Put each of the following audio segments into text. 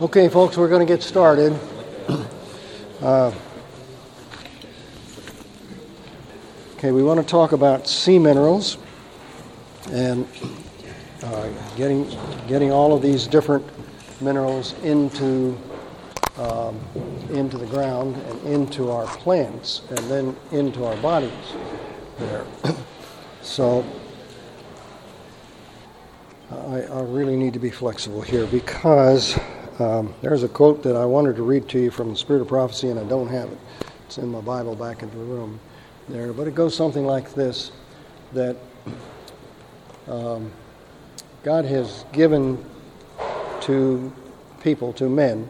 Okay, folks, we're going to get started. Uh, okay, we want to talk about sea minerals and uh, getting getting all of these different minerals into um, into the ground and into our plants and then into our bodies there. so I, I really need to be flexible here because um, there's a quote that I wanted to read to you from the Spirit of Prophecy, and I don't have it. It's in my Bible back in the room there. But it goes something like this that um, God has given to people, to men,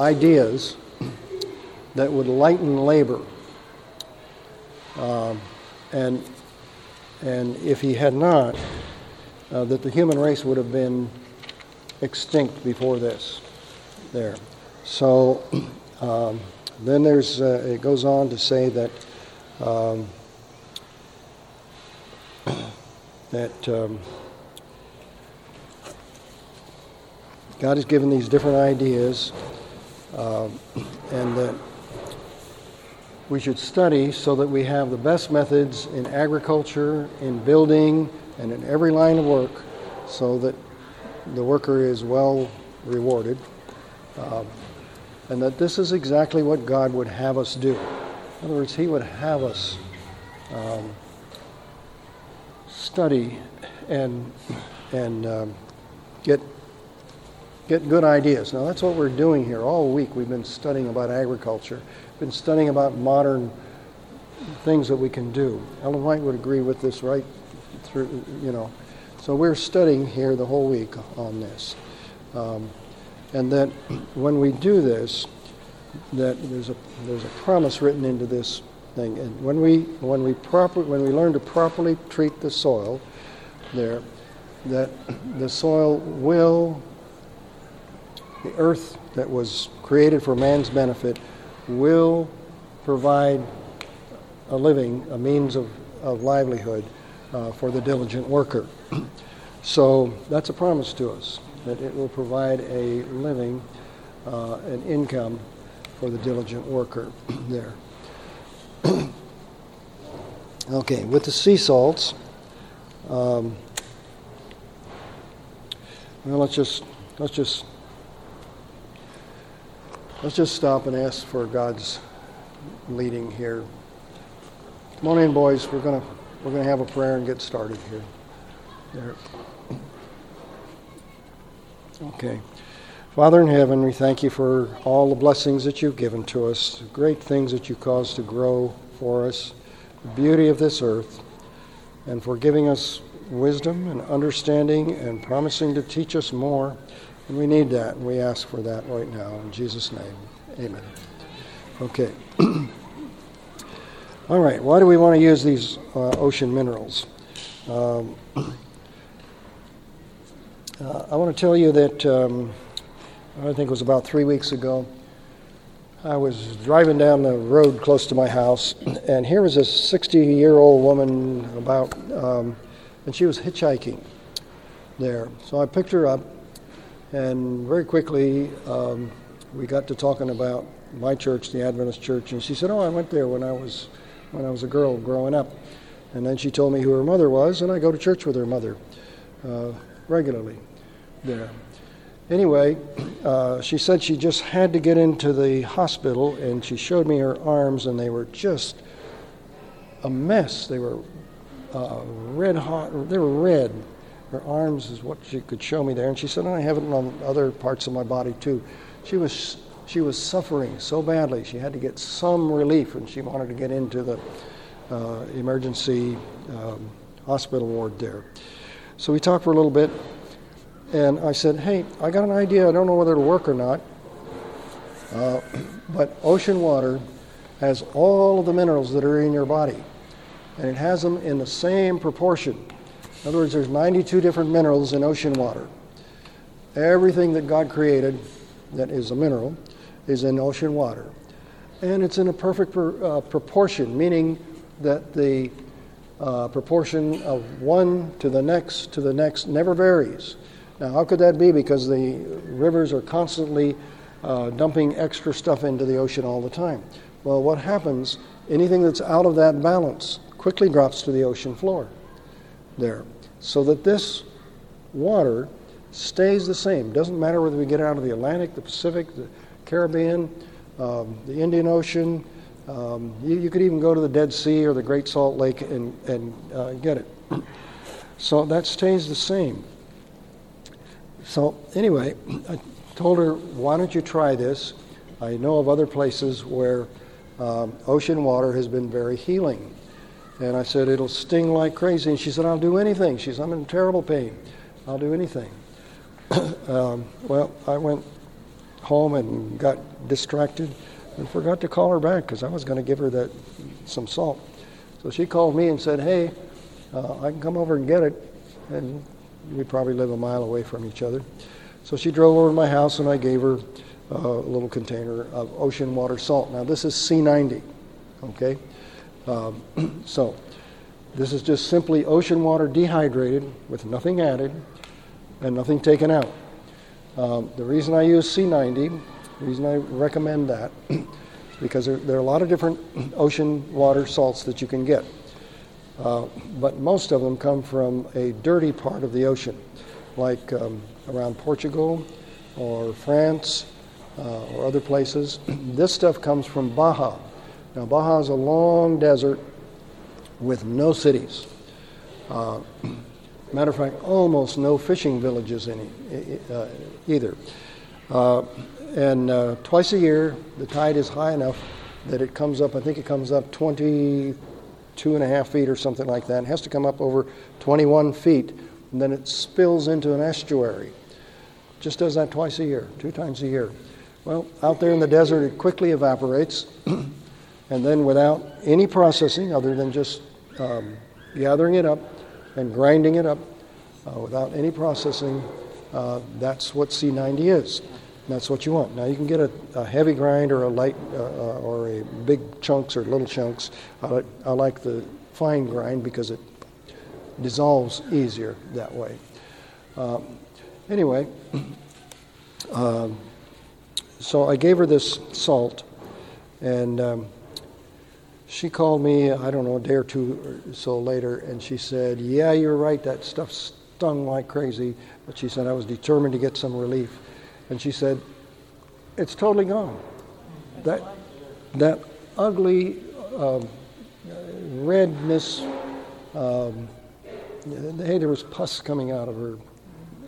ideas that would lighten labor. Um, and, and if He had not, uh, that the human race would have been extinct before this. There. So um, then there's, uh, it goes on to say that um, that um, God has given these different ideas, uh, and that we should study so that we have the best methods in agriculture, in building, and in every line of work, so that the worker is well rewarded, um, and that this is exactly what God would have us do. In other words, He would have us um, study and and um, get get good ideas. Now that's what we're doing here all week. We've been studying about agriculture, been studying about modern things that we can do. Ellen White would agree with this right through, you know. So we're studying here the whole week on this. Um, and that when we do this, that there's a, there's a promise written into this thing. And when we, when we, proper, when we learn to properly treat the soil there, that the soil will, the earth that was created for man's benefit, will provide a living, a means of, of livelihood uh, for the diligent worker. so that's a promise to us that it will provide a living, uh, an income for the diligent worker there. okay, with the sea salts, um, well, let's just let's just let's just stop and ask for God's leading here. Come on in, boys. We're gonna we're going to have a prayer and get started here. There. Okay. Father in heaven, we thank you for all the blessings that you've given to us, the great things that you cause to grow for us, the beauty of this earth, and for giving us wisdom and understanding and promising to teach us more. And we need that, and we ask for that right now. In Jesus' name, amen. Okay. All right, why do we want to use these uh, ocean minerals? Um, uh, I want to tell you that um, I think it was about three weeks ago. I was driving down the road close to my house, and here was a 60 year old woman about, um, and she was hitchhiking there. So I picked her up, and very quickly um, we got to talking about my church, the Adventist church, and she said, Oh, I went there when I was when I was a girl growing up. And then she told me who her mother was, and I go to church with her mother uh, regularly there. Anyway, uh, she said she just had to get into the hospital, and she showed me her arms, and they were just a mess. They were uh, red hot. They were red. Her arms is what she could show me there, and she said, "I have it on other parts of my body too." She was she was suffering so badly. She had to get some relief, and she wanted to get into the uh, emergency um, hospital ward there. So we talked for a little bit, and I said, Hey, I got an idea. I don't know whether it'll work or not. Uh, but ocean water has all of the minerals that are in your body, and it has them in the same proportion. In other words, there's 92 different minerals in ocean water. Everything that God created that is a mineral is in ocean water. And it's in a perfect per, uh, proportion, meaning that the uh, proportion of one to the next to the next never varies. Now, how could that be? Because the rivers are constantly uh, dumping extra stuff into the ocean all the time. Well, what happens? Anything that's out of that balance quickly drops to the ocean floor there. So that this water stays the same. Doesn't matter whether we get out of the Atlantic, the Pacific, the Caribbean, um, the Indian Ocean. Um, you, you, could even go to the Dead Sea or the Great Salt Lake and, and uh, get it. So that stays the same. So, anyway, I told her, why don't you try this? I know of other places where um, ocean water has been very healing. And I said, it'll sting like crazy. And she said, I'll do anything. She said, I'm in terrible pain. I'll do anything. um, well, I went home and got distracted and forgot to call her back because I was going to give her that some salt. So she called me and said, "Hey, uh, I can come over and get it." And we probably live a mile away from each other. So she drove over to my house and I gave her uh, a little container of ocean water salt. Now this is SEA-90, okay? Um, so this is just simply ocean water dehydrated with nothing added and nothing taken out. Um, the reason I use SEA-90, the reason I recommend that, is because there, there, are a lot of different ocean water salts that you can get. Uh, but most of them come from a dirty part of the ocean, like um, around Portugal or France uh, or other places. this stuff comes from Baja. Now, Baja is a long desert with no cities. Uh, Matter of fact, almost no fishing villages in uh, either. Uh, and uh, twice a year, the tide is high enough that it comes up, I think it comes up 22 and a half feet or something like that. It has to come up over 21 feet, and then it spills into an estuary. Just does that twice a year, two times a year. Well, out there in the desert, it quickly evaporates, and then without any processing other than just um, gathering it up, and grinding it up uh, without any processing. Uh, that's what SEA-90 is. That's what you want. Now you can get a, a heavy grind or a light uh, uh or a big chunks or little chunks. I like, I like the fine grind because it dissolves easier that way. Um, anyway, um, so I gave her this salt, and um, she called me, I don't know, a day or two or so later, and she said, Yeah, you're right, that stuff stung like crazy. But she said, I was determined to get some relief. And she said, It's totally gone. That, that ugly um, redness, um, hey, there was pus coming out of her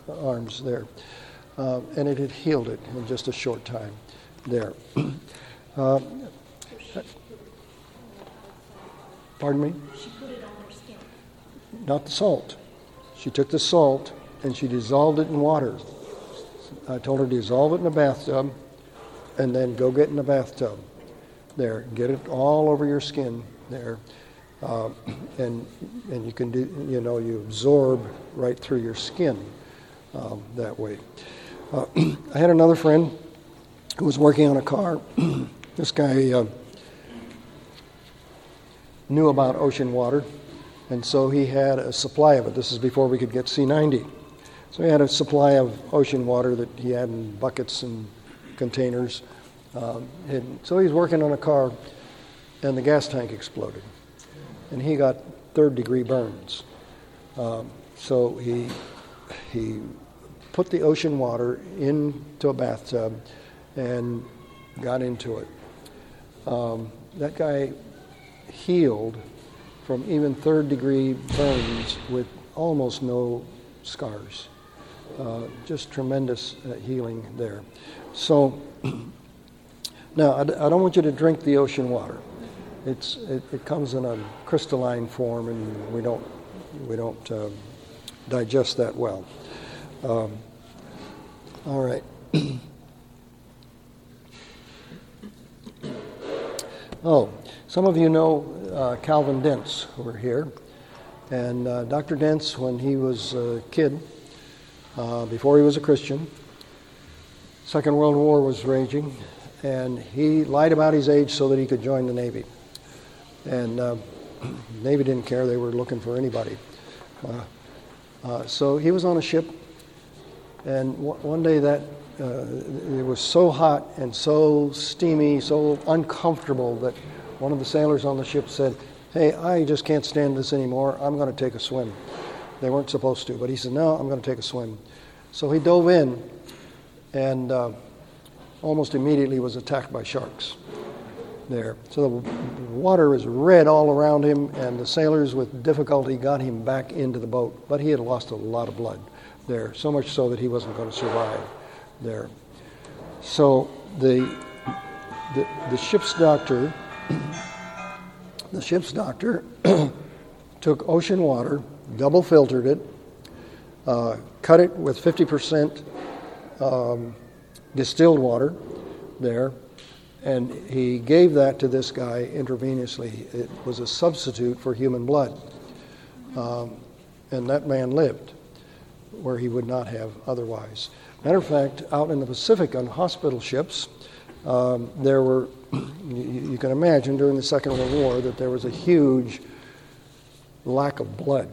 arms there. Uh, and it had healed it in just a short time there. Uh, Pardon me? She put it on her skin. Not the salt. She took the salt and she dissolved it in water. I told her to dissolve it in a bathtub and then go get in the bathtub. There, get it all over your skin there. Uh, and and you can do you know you absorb right through your skin um, that way. Uh, I had another friend who was working on a car. this guy uh, knew about ocean water, and so he had a supply of it. This is before we could get SEA-90. So he had a supply of ocean water that he had in buckets and containers. Um, and so he's working on a car, and the gas tank exploded. And he got third degree burns. Um, so he, he put the ocean water into a bathtub and got into it. Um, that guy healed from even third degree burns with almost no scars. Uh, just tremendous uh, healing there. So, now I don't want you to drink the ocean water. It's, it, it comes in a crystalline form, and we don't, we don't uh, digest that well. Um, all right. oh, some of you know uh, Calvin Dents, who are here. And uh, Dr. Dents, when he was a kid, uh, before he was a Christian, Second World War was raging, and he lied about his age so that he could join the Navy. And uh, Navy didn't care; they were looking for anybody. Uh, uh, so he was on a ship And w- one day that uh, it was so hot and so steamy, so uncomfortable that one of the sailors on the ship said, Hey, I just can't stand this anymore. I'm going to take a swim. They weren't supposed to, but he said, No, I'm going to take a swim. So he dove in and uh, almost immediately was attacked by sharks there. So the water is red all around him, and the sailors with difficulty got him back into the boat. But he had lost a lot of blood there, so much so that he wasn't going to survive there. So the, the, the ship's doctor, the ship's doctor took ocean water, double filtered it, uh, cut it with 50% um, distilled water there, and he gave that to this guy intravenously. It was a substitute for human blood. Um, and that man lived where he would not have otherwise. Matter of fact, out in the Pacific on hospital ships, um, there were, you, can imagine during the Second World War that there was a huge lack of blood.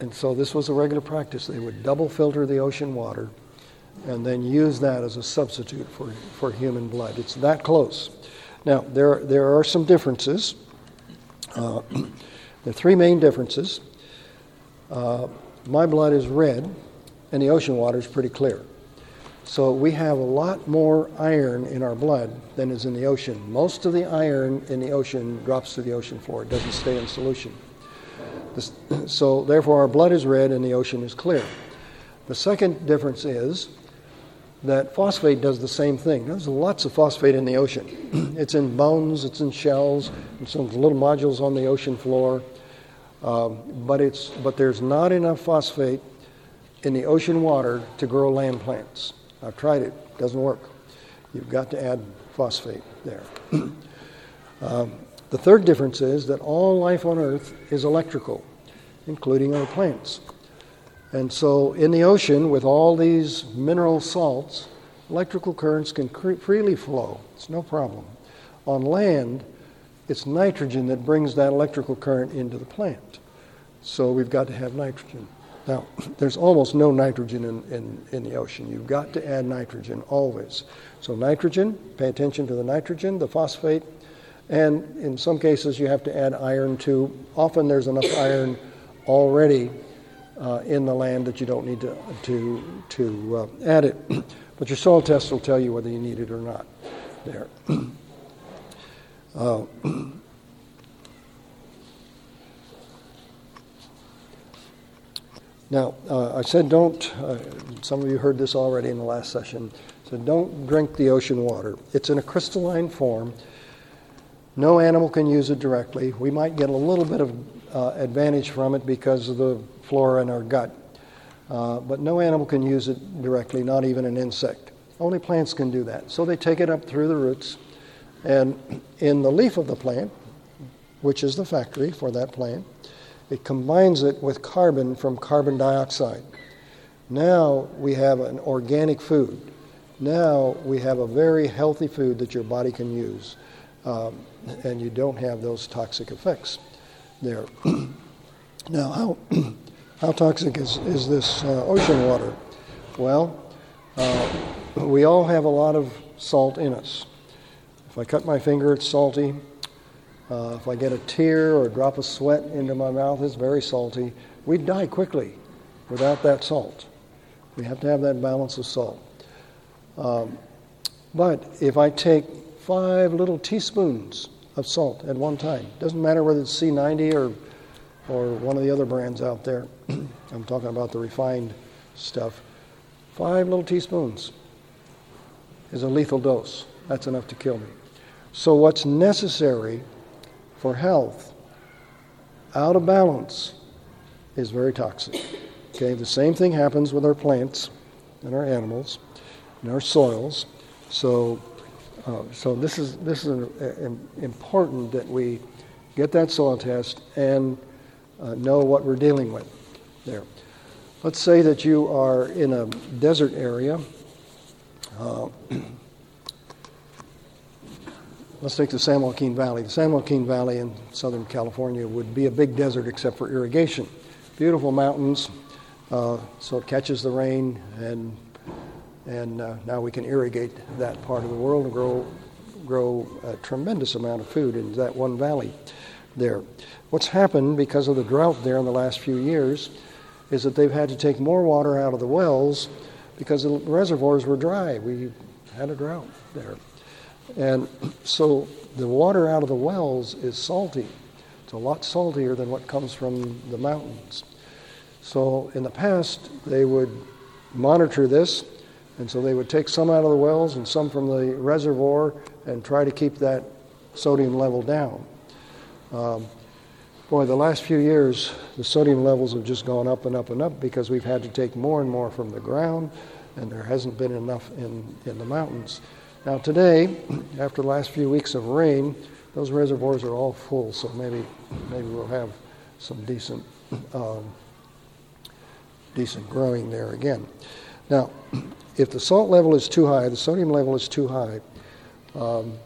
And so this was a regular practice. They would double filter the ocean water and then use that as a substitute for, for human blood. It's that close. Now, there, there are some differences. Uh, there are three main differences. Uh, my blood is red, and the ocean water is pretty clear. So we have a lot more iron in our blood than is in the ocean. Most of the iron in the ocean drops to the ocean floor, it doesn't stay in solution. So, therefore, our blood is red and the ocean is clear. The second difference is that phosphate does the same thing. There's lots of phosphate in the ocean. it's in bones, it's in shells, and some little nodules on the ocean floor. Um, but, it's, but there's not enough phosphate in the ocean water to grow land plants. I've tried it, it doesn't work. You've got to add phosphate there. um, the third difference is that all life on Earth is electrical, including our plants. And so, in the ocean, with all these mineral salts, electrical currents can cre- freely flow. It's no problem. On land, it's nitrogen that brings that electrical current into the plant. So, we've got to have nitrogen. Now, there's almost no nitrogen in, in, in the ocean. You've got to add nitrogen always. So, nitrogen, pay attention to the nitrogen, the phosphate, and in some cases, you have to add iron too. Often, there's enough iron already uh, in the land that you don't need to, to, to uh, add it. but your soil test will tell you whether you need it or not there. Uh, now, uh, I said don't, uh, some of you heard this already in the last session, so don't drink the ocean water. It's in a crystalline form. No animal can use it directly. We might get a little bit of uh, advantage from it because of the flora in our gut. Uh, but no animal can use it directly, not even an insect. Only plants can do that. So they take it up through the roots, and in the leaf of the plant, which is the factory for that plant, it combines it with carbon from carbon dioxide. Now we have an organic food. Now we have a very healthy food that your body can use, um, and you don't have those toxic effects there. now, how How toxic is, is this uh, ocean water? Well, uh, we all have a lot of salt in us. If I cut my finger, it's salty. Uh, if I get a tear or a drop of sweat into my mouth, it's very salty. We'd die quickly without that salt. We have to have that balance of salt. Um, but if I take five little teaspoons of salt at one time, doesn't matter whether it's SEA-90 or or one of the other brands out there. I'm talking about the refined stuff. Five little teaspoons is a lethal dose. That's enough to kill me. So, what's necessary for health out of balance is very toxic. Okay, the same thing happens with our plants and our animals and our soils. So, uh, so this is this is an, an important that we get that soil test and uh, know what we're dealing with there. Let's say that you are in a desert area. Uh, let's take the San Joaquin Valley. The San Joaquin Valley in Southern California would be a big desert except for irrigation. Beautiful mountains, uh, so it catches the rain and and uh, now we can irrigate that part of the world and grow grow a tremendous amount of food in that one valley there. What's happened because of the drought there in the last few years is that they've had to take more water out of the wells because the reservoirs were dry. We had a drought there. And so the water out of the wells is salty. It's a lot saltier than what comes from the mountains. So in the past, they would monitor this, and so they would take some out of the wells and some from the reservoir and try to keep that sodium level down. Um, boy, the last few years, the sodium levels have just gone up and up and up because we've had to take more and more from the ground, and there hasn't been enough in, in the mountains. Now, today, after the last few weeks of rain, those reservoirs are all full, so maybe, maybe we'll have some decent, um, decent growing there again. Now, if the salt level is too high, the sodium level is too high, um,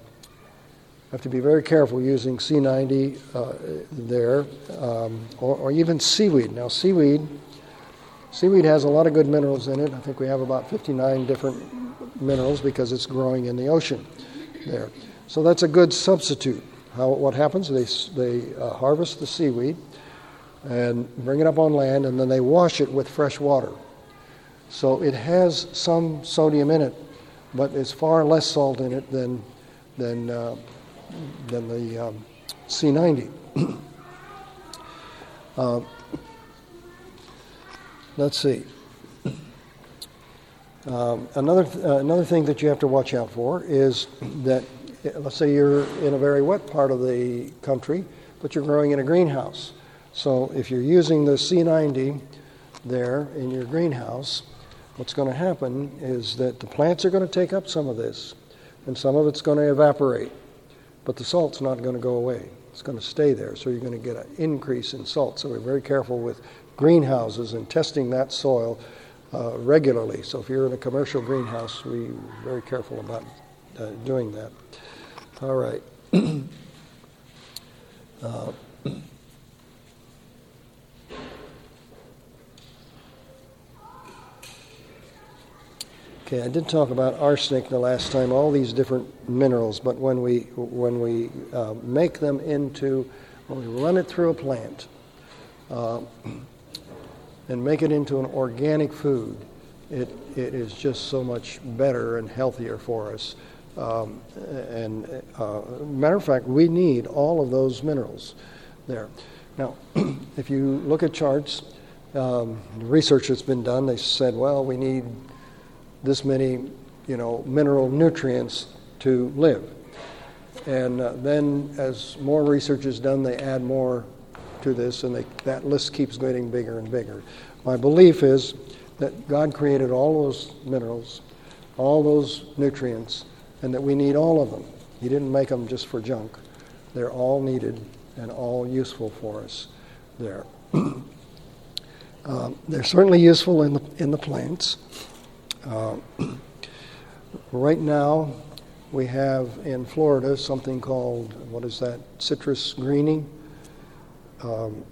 have to be very careful using SEA-90 uh, there, um, or, or, even seaweed. Now, seaweed, seaweed has a lot of good minerals in it. I think we have about 59 different minerals because it's growing in the ocean there. So that's a good substitute. How, what happens? They, they uh, harvest the seaweed and bring it up on land, and then they wash it with fresh water. So it has some sodium in it, but it's far less salt in it than, than uh, than the um, SEA-90. uh, let's see. Um, another, th- uh, another thing that you have to watch out for is that, let's say you're in a very wet part of the country, but you're growing in a greenhouse. So if you're using the SEA-90 there in your greenhouse, what's going to happen is that the plants are going to take up some of this, and some of it's going to evaporate but the salt's not going to go away. It's going to stay there, so you're going to get an increase in salt. So we're very careful with greenhouses and testing that soil uh, regularly. So if you're in a commercial greenhouse, we're very careful about uh, doing that. All right. uh, Okay, I did talk about arsenic the last time, all these different minerals, but when we, when we uh, make them into, when we run it through a plant uh, and make it into an organic food, it, it is just so much better and healthier for us. Um, and uh, matter of fact, we need all of those minerals there. Now, if you look at charts, um, research that's been done, they said, well, we need this many, you know, mineral nutrients to live. And uh, then, as more research is done, they add more to this, and they, that list keeps getting bigger and bigger. My belief is that God created all those minerals, all those nutrients, and that we need all of them. He didn't make them just for junk. They're all needed and all useful for us there. uh, they're certainly useful in the, in the plants. Uh, right now, we have in Florida something called, what is that, citrus greening. Um,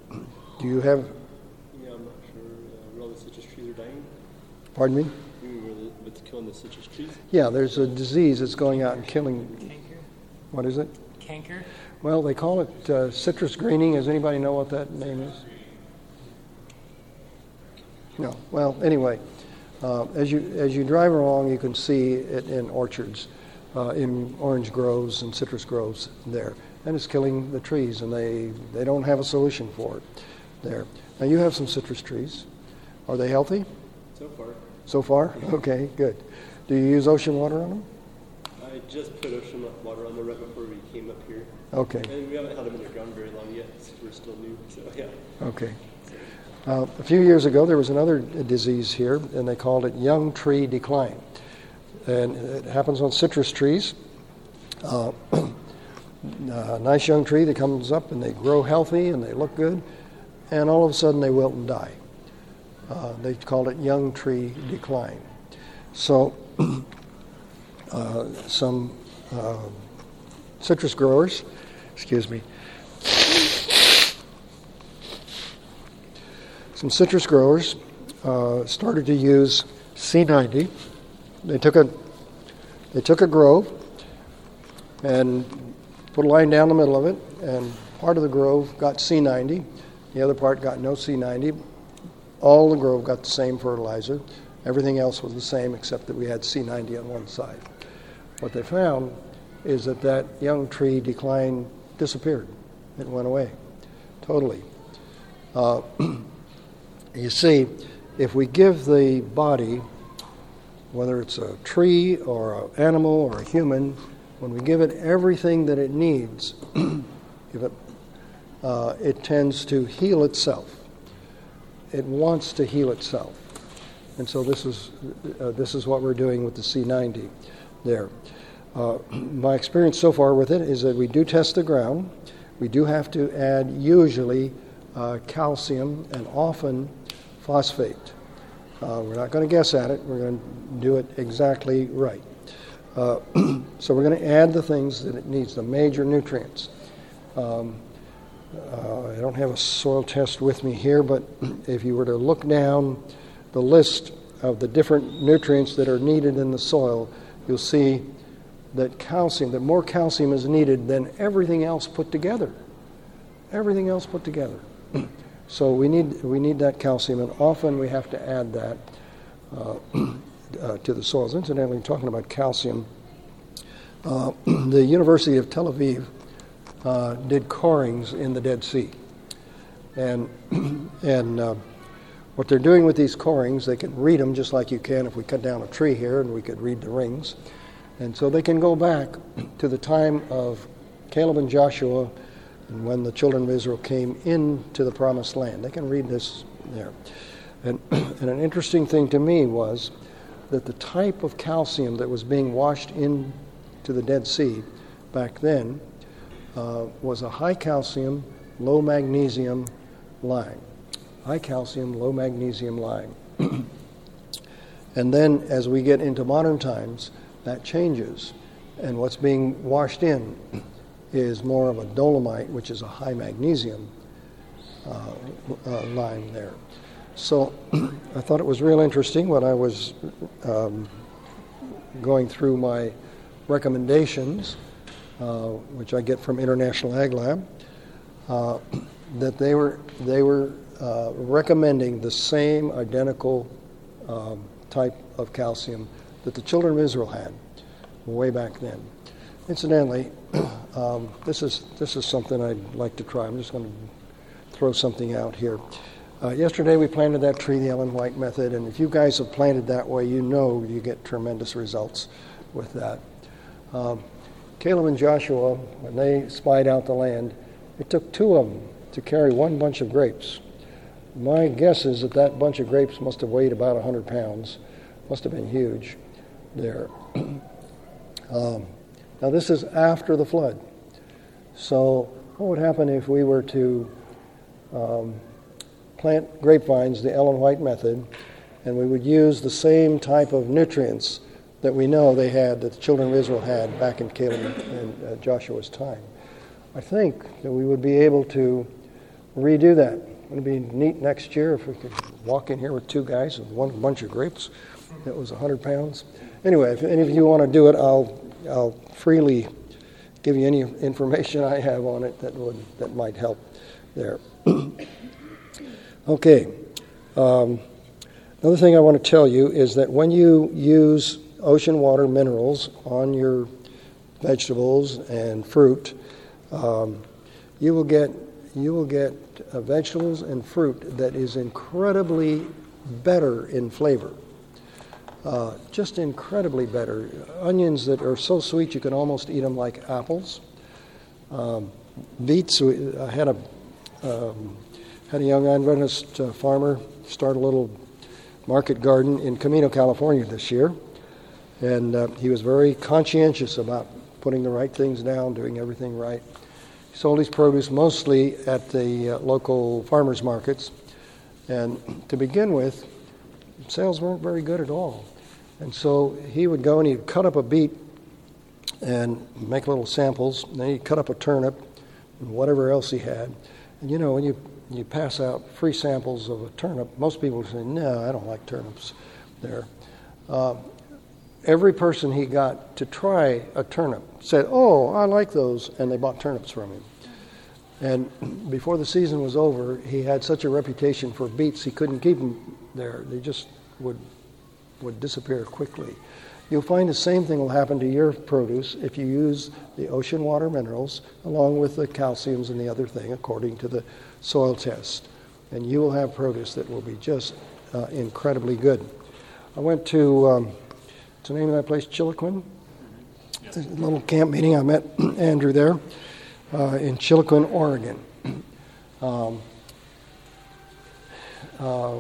do you have? Yeah, I'm not sure. Uh, all the citrus trees are dying. Pardon me? What's killing the citrus trees? Yeah, there's a disease that's going out and killing. Canker? What is it? Canker? Well, they call it uh, citrus greening. Does anybody know what that name is? No. Well, anyway, uh, as you as you drive along, you can see it in orchards, uh, in orange groves and citrus groves there, and it's killing the trees, and they they don't have a solution for it there. Now you have some citrus trees. Are they healthy? So far. So far, okay, good. Do you use ocean water on them? I just put ocean water on them right before we came up here. Okay. And we haven't had them in the ground very long yet. we're still new, so yeah. Okay. Uh, a few years ago, there was another disease here, and they called it young tree decline. And it happens on citrus trees. Uh, a nice young tree that comes up and they grow healthy and they look good, and all of a sudden they wilt and die. Uh, they called it young tree decline. So, uh, some uh, citrus growers, excuse me, some citrus growers uh, started to use SEA-90 they took a they took a grove and put a line down the middle of it, and part of the grove got SEA-90, the other part got no SEA-90. All the grove got the same fertilizer. Everything else was the same except that we had SEA-90 on one side. What they found is that that young tree decline disappeared. It went away totally. Uh, you see, if we give the body, whether it's a tree or an animal or a human, when we give it everything that it needs, give it, uh, it tends to heal itself. It wants to heal itself. And so this is, uh, this is what we're doing with the SEA-90 there. Uh, my experience so far with it is that we do test the ground. We do have to add usually uh, calcium and often phosphate. Uh, we're not going to guess at it, we're going to do it exactly right. Uh, so we're going to add the things that it needs, the major nutrients. Um, uh, I don't have a soil test with me here, but if you were to look down the list of the different nutrients that are needed in the soil, you'll see that calcium, that more calcium is needed than everything else put together. Everything else put together. so we need, we need that calcium, and often we have to add that uh, uh, to the soils. Incidentally, talking about calcium, uh, the University of Tel Aviv uh, did corings in the Dead Sea. And, and uh, what they're doing with these corings, they can read them just like you can if we cut down a tree here and we could read the rings. And so they can go back to the time of Caleb and Joshua and when the children of Israel came into the promised land. They can read this there. And, and an interesting thing to me was that the type of calcium that was being washed into the Dead Sea back then uh, was a high calcium, low magnesium lime. High calcium, low magnesium lime. and then as we get into modern times, that changes. And what's being washed in is more of a dolomite, which is a high magnesium uh, uh, lime there. So I thought it was real interesting when I was um, going through my recommendations, uh, which I get from International Ag Lab, uh, that they were they were uh, recommending the same identical um, type of calcium that the children of Israel had way back then. Incidentally, um, this is this is something I'd like to try. I'm just going to throw something out here. Uh, yesterday we planted that tree the Ellen White method, and if you guys have planted that way, you know you get tremendous results with that. Um, Caleb and Joshua, when they spied out the land, it took two of them to carry one bunch of grapes. My guess is that that bunch of grapes must have weighed about 100 pounds, must have been huge there. um, now, this is after the flood. So, what would happen if we were to um, plant grapevines the Ellen White method, and we would use the same type of nutrients that we know they had, that the children of Israel had back in Caleb and uh, Joshua's time? I think that we would be able to redo that. It would be neat next year if we could walk in here with two guys and one bunch of grapes that was 100 pounds. Anyway, if any of you want to do it, I'll, I'll freely give you any information I have on it that, would, that might help there. okay. Um, another thing I want to tell you is that when you use ocean water minerals on your vegetables and fruit, um, you will get you will get uh, vegetables and fruit that is incredibly better in flavor. Uh, just incredibly better. Onions that are so sweet you can almost eat them like apples. Um, beets. I had a um, had a young Adventist uh, farmer start a little market garden in Camino, California this year, and uh, he was very conscientious about putting the right things down, doing everything right. He sold his produce mostly at the uh, local farmers markets, and to begin with, sales weren't very good at all. And so he would go and he'd cut up a beet and make little samples. And then he'd cut up a turnip and whatever else he had. And you know, when you, you pass out free samples of a turnip, most people say, no, I don't like turnips there. Uh, every person he got to try a turnip said, Oh, I like those, and they bought turnips from him. And before the season was over, he had such a reputation for beets, he couldn't keep them there. They just would, would disappear quickly. You'll find the same thing will happen to your produce if you use the ocean water minerals along with the calciums and the other thing according to the soil test. And you will have produce that will be just uh, incredibly good. I went to, um, what's the name of that place, Chiloquin? A little camp meeting. I met Andrew there uh, in Chiloquin, Oregon. Um, uh,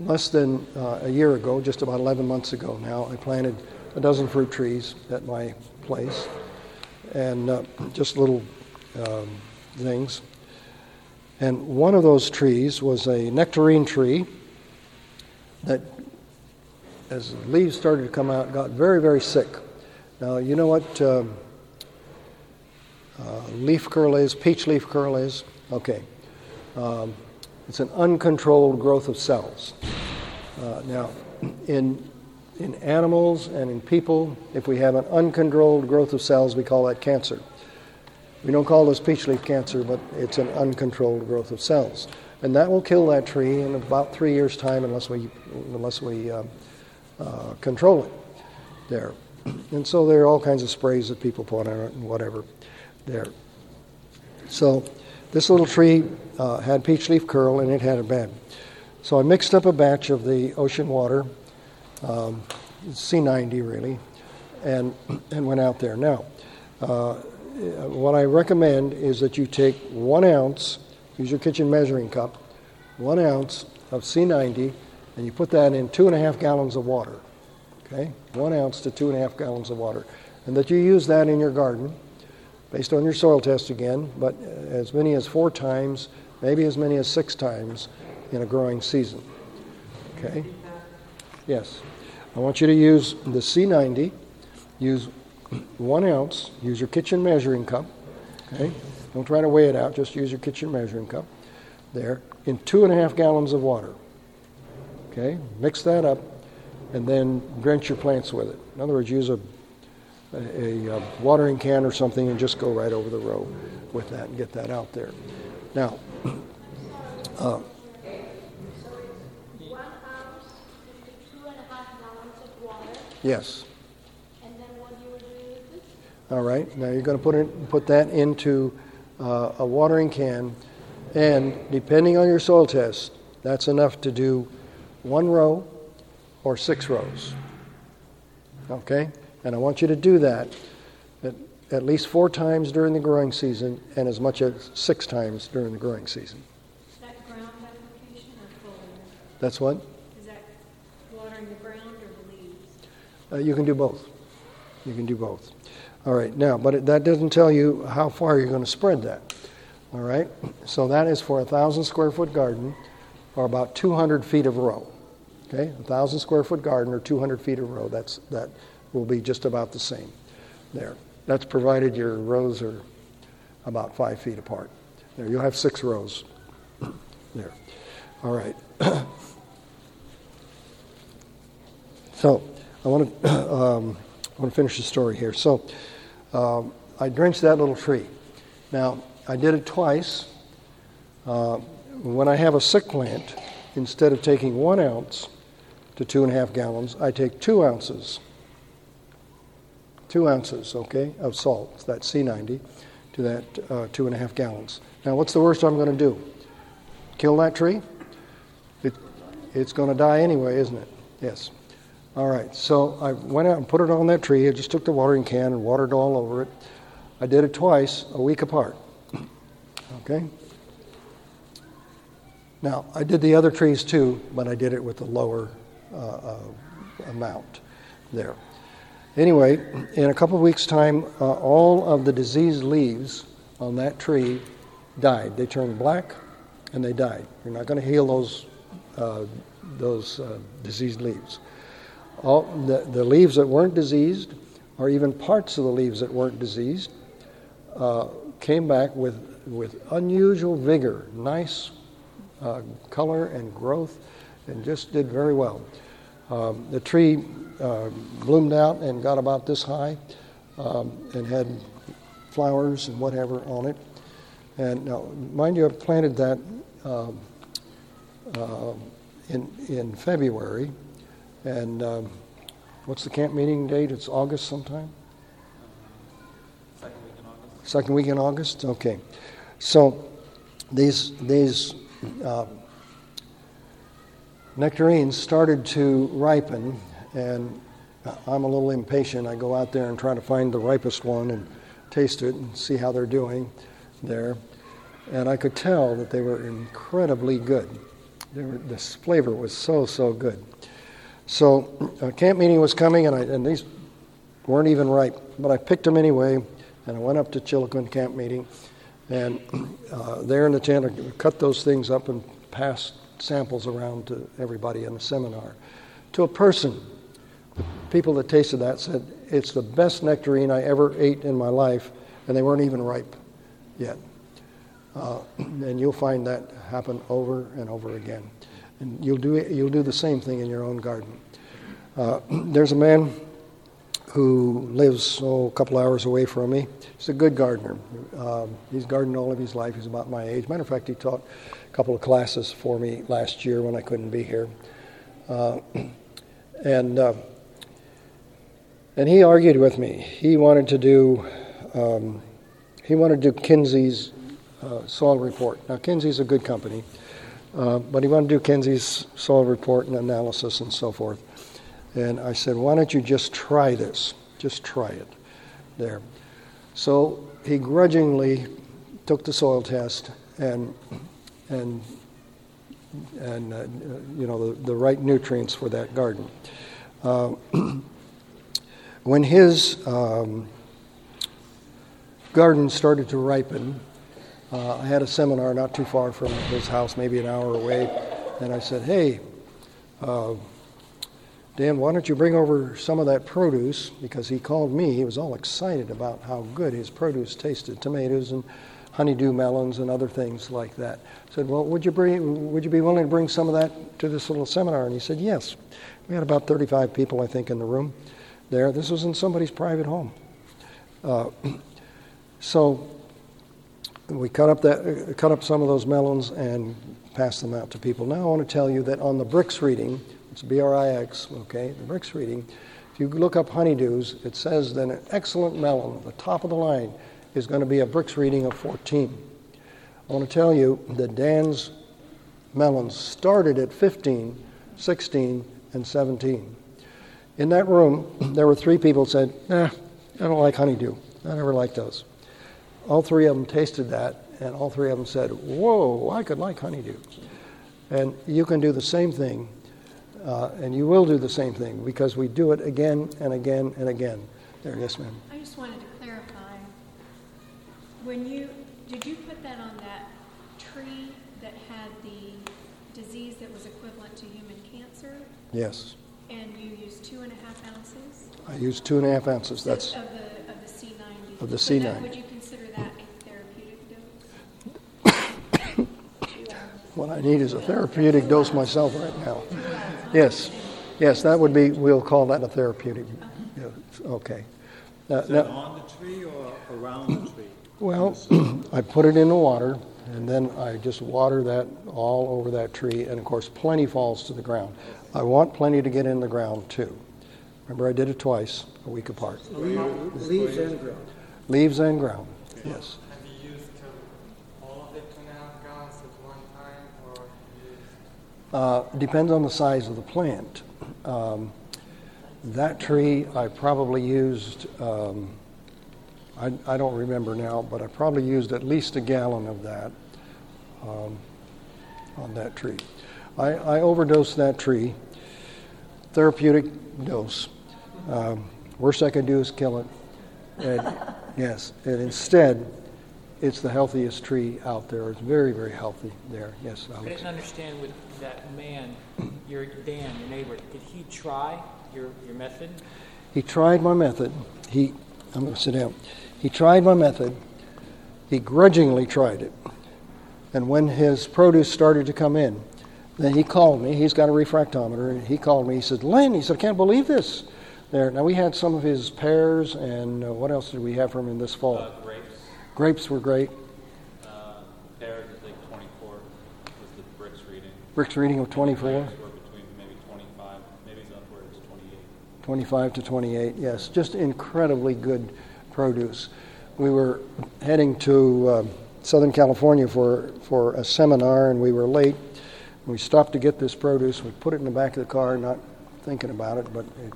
less than uh, a year ago, just about 11 months ago now, I planted a dozen fruit trees at my place and uh, just little um, things. And one of those trees was a nectarine tree that, as the leaves started to come out, got very, very sick. Now, you know what um, uh, leaf curl is, peach leaf curl is? Okay. Um, it's an uncontrolled growth of cells. Uh, now, in, in animals and in people, if we have an uncontrolled growth of cells, we call that cancer. We don't call this peach leaf cancer, but it's an uncontrolled growth of cells. And that will kill that tree in about three years' time unless we, unless we uh, uh, control it there. And so there are all kinds of sprays that people put on it and whatever there. So this little tree uh, had peach leaf curl and it had a bed. So I mixed up a batch of the ocean water, um, SEA-90 really, and, and went out there. Now, uh, what I recommend is that you take one ounce, use your kitchen measuring cup, one ounce of SEA-90, and you put that in two and a half gallons of water. Okay? One ounce to two and a half gallons of water. And that you use that in your garden based on your soil test again, but as many as four times, maybe as many as six times in a growing season. Okay? Yes. I want you to use the SEA-90, use one ounce, use your kitchen measuring cup. Okay? Don't try to weigh it out, just use your kitchen measuring cup there in two and a half gallons of water. Okay? Mix that up and then drench your plants with it. In other words, use a a, a, watering can or something and just go right over the row with that and get that out there. Now, uh, Yes. All right. Now you're going to put it, put that into uh, a watering can, and depending on your soil test, that's enough to do one row or six rows. Okay. And I want you to do that at, at least four times during the growing season and as much as six times during the growing season. Is that ground application or foliar? That's what? Is that watering the ground or the leaves? Uh, you can do both. You can do both. All right, now, but it, that doesn't tell you how far you're going to spread that. All right, so that is for a thousand square foot garden or about 200 feet of row. Okay, a thousand square foot garden or 200 feet of row. That's that will be just about the same there. That's provided your rows are about five feet apart. There, you'll have six rows there. All right. so I want to um, want to finish the story here. So um, I drenched that little tree. Now I did it twice. Uh, when I have a sick plant, instead of taking one ounce to two and a half gallons, I take two ounces two ounces, okay, of salt, that's SEA-90, to that uh, two and a half gallons. Now, what's the worst I'm going to do? Kill that tree? It, it's going to die anyway, isn't it? Yes. All right, so I went out and put it on that tree. I just took the watering can and watered all over it. I did it twice, a week apart. Okay? Now, I did the other trees too, but I did it with a lower uh, uh, amount there. Anyway, in a couple of weeks' time, uh, all of the diseased leaves on that tree died. They turned black and they died. You're not going to heal those, uh, those uh, diseased leaves. All the, the leaves that weren't diseased, or even parts of the leaves that weren't diseased, uh, came back with, with unusual vigor, nice uh, color and growth, and just did very well. Um, the tree uh, bloomed out and got about this high um, and had flowers and whatever on it. And now, mind you, I planted that um, uh, in, in February. And um, what's the camp meeting date? It's August sometime? Second week in August. Second week in August? Okay. So these, these uh, nectarines started to ripen, and I'm a little impatient. I go out there and try to find the ripest one and taste it and see how they're doing there. And I could tell that they were incredibly good. Were, this flavor was so, so good. So a camp meeting was coming, and, I, and these weren't even ripe, but I picked them anyway, and I went up to Chiloquin camp meeting, and uh, there in the tent, I cut those things up and passed samples around to everybody in the seminar. To a person, the people that tasted that said, It's the best nectarine I ever ate in my life, and they weren't even ripe yet. Uh, and you'll find that happen over and over again. And you'll do, you'll do the same thing in your own garden. Uh, there's a man who lives oh, a couple hours away from me. He's a good gardener. Um, he's gardened all of his life. He's about my age. Matter of fact, he taught couple of classes for me last year when I couldn't be here. Uh, and uh, and he argued with me. He wanted to do um, he wanted to do Kinsey's uh, soil report. Now Kinsey's a good company, uh, but he wanted to do Kinsey's soil report and analysis and so forth. And I said, why don't you just try this? Just try it there. So he grudgingly took the soil test and and and uh, you know the, the right nutrients for that garden. Uh, when his um, garden started to ripen, uh, I had a seminar not too far from his house, maybe an hour away, and I said, "Hey." Uh, Dan, why don't you bring over some of that produce? Because he called me. He was all excited about how good his produce tasted tomatoes and honeydew melons and other things like that. I said, Well, would you, bring, would you be willing to bring some of that to this little seminar? And he said, Yes. We had about 35 people, I think, in the room there. This was in somebody's private home. Uh, so we cut up, that, uh, cut up some of those melons and passed them out to people. Now I want to tell you that on the Brix reading, it's B-R-I-X, okay, the Brix reading. If you look up honeydews, it says that an excellent melon, the top of the line, is going to be a Brix reading of 14. I want to tell you that Dan's melons started at 15, 16, and 17. In that room, there were three people said, "Nah, I don't like honeydew. I never liked those." All three of them tasted that, and all three of them said, "Whoa, I could like honeydew." And you can do the same thing uh, and you will do the same thing because we do it again and again and again. There, yes, ma'am. I just wanted to. When you, did you put that on that tree that had the disease that was equivalent to human cancer? Yes. And you used two and a half ounces? I used two and a half ounces. That's Of the, of the SEA-90? Of the So that- SEA-90. Would you consider that a therapeutic dose? what I need is a therapeutic dose myself right now. Yes, yes, that would be. We'll call that a therapeutic. Yeah, okay. Uh, Is that on the tree or around the tree? Well, I put it in the water, and then I just water that all over that tree, and of course, plenty falls to the ground. I want plenty to get in the ground too. Remember, I did it twice, a week apart. Leaves and ground. Leaves and ground. Yes. Have you used all of it two and a half gallons at one time, or you used Uh, depends on the size of the plant. Um, that tree, I probably used, um, I, I don't remember now, but I probably used at least a gallon of that um, on that tree. I, I overdosed that tree, therapeutic dose. Um, worst I could do is kill it. And, yes, and instead, it's the healthiest tree out there. It's very, very healthy there. Yes, I didn't understand with that man, your Dan, your neighbor. Did he try your, your method? He tried my method. He, I'm going to sit down. He tried my method. He grudgingly tried it. And when his produce started to come in, then he called me. He's got a refractometer. And he called me. He said, Lynn, he said, I can't believe this. There. Now, we had some of his pears, and uh, what else did we have from him this fall? Uh, grapes, Grapes were great. uh, pears, I think 24 was the Brix reading. Rick's reading of 24, Grapes were between maybe 25, maybe it's upwards 28. 25 to 28. Yes, just incredibly good produce. We were heading to uh, Southern California for, for a seminar, and we were late. We stopped to get this produce. We put it in the back of the car, not thinking about it, but it,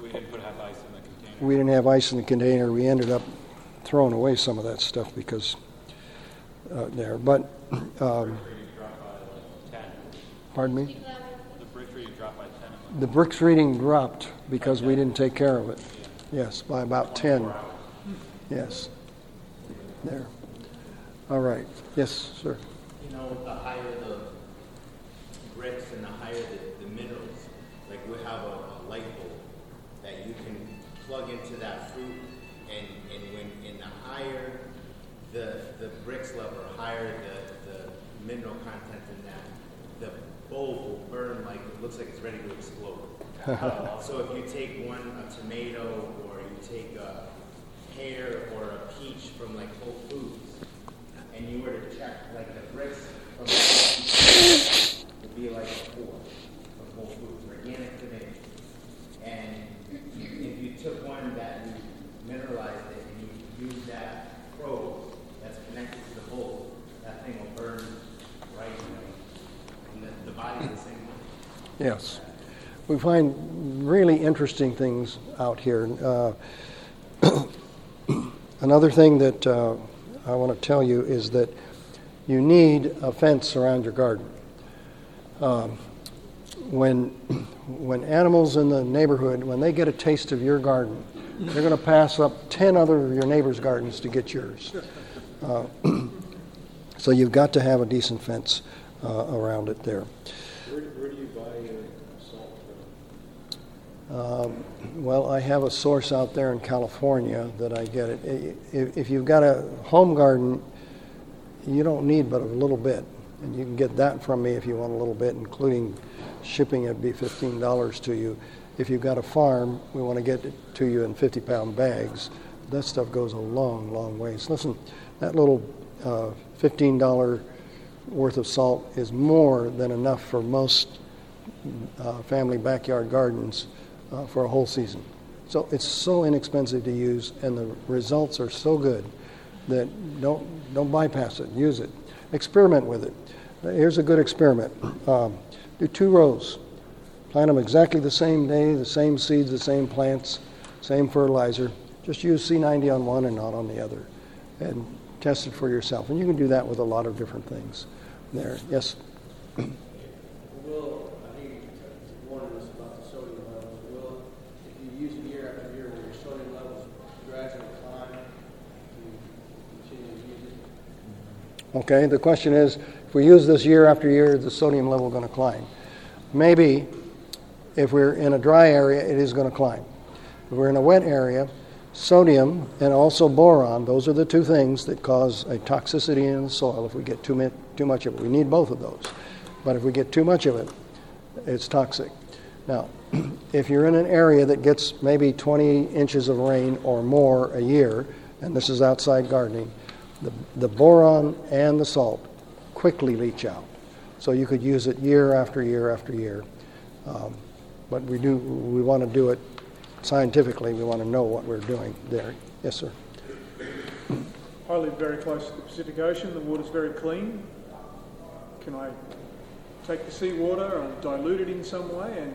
We didn't put have ice in the container. we didn't have ice in the container. We ended up throwing away some of that stuff because uh, there. But, um, reading dropped by like 10. pardon me? The Brix reading dropped by 10. The Brix reading dropped because we didn't take care of it. Yes, by about 10. Yes. There. All right. Yes, sir. You know, the higher the Brix and the higher the, the minerals, like we have a, a light bulb that you can plug into that fruit, and, and when in the higher the the Brix level, higher the, the mineral content in that, the bulb will burn like it looks like it's ready to explode. so if you take one a tomato or you take a pear or a peach from like Whole Foods, and you were to check like the Brix from the would be like a four from Whole Foods, organic tomato. And if you took one that you mineralized it and you used that probe that's connected to the bulb, that thing will burn right away. And the, the body's the same way. Yes. We find really interesting things out here. Uh, another thing that uh, I want to tell you is that you need a fence around your garden. Um, when, when animals in the neighborhood, when they get a taste of your garden, they're going to pass up 10 other of your neighbors' gardens to get yours. Uh, so you've got to have a decent fence uh, around it there. Where, where do you buy your salt well, I have a source out there in California that I get it. If, you've got a home garden, you don't need but a little bit, and you can get that from me if you want a little bit, including shipping. It'd be fifteen dollars to you. If you've got a farm, we want to get it to you in fifty-pound bags. That stuff goes a long, long ways. Listen, that little uh, fifteen dollar worth of salt is more than enough for most uh, family backyard gardens uh, for a whole season. So it's so inexpensive to use, and the results are so good that don't don't bypass it. Use it. Experiment with it. Here's a good experiment. Um, do two rows. Plant them exactly the same day, the same seeds, the same plants, same fertilizer. Just use SEA-90 on one and not on the other, and test it for yourself. And you can do that with a lot of different things. There. Yes. Will, I think you warned us about the sodium levels. Will, if you use it year after year, will your sodium levels gradually climb? if You continue to use it? Okay, the question is if we use this year after year, is the sodium level going to climb? Maybe if we're in a dry area, it is going to climb. If we're in a wet area, sodium and also boron, those are the two things that cause a toxicity in the soil if we get too, mi- too much of it. We need both of those. But if we get too much of it, it's toxic. Now, if you're in an area that gets maybe 20 inches of rain or more a year, and this is outside gardening, the, the boron and the salt quickly leach out. So you could use it year after year after year. Um, but we do we want to do it scientifically. We want to know what we're doing there. Yes, sir. I live very close to the Pacific Ocean. The water's very clean. Can I take the seawater and dilute it in some way and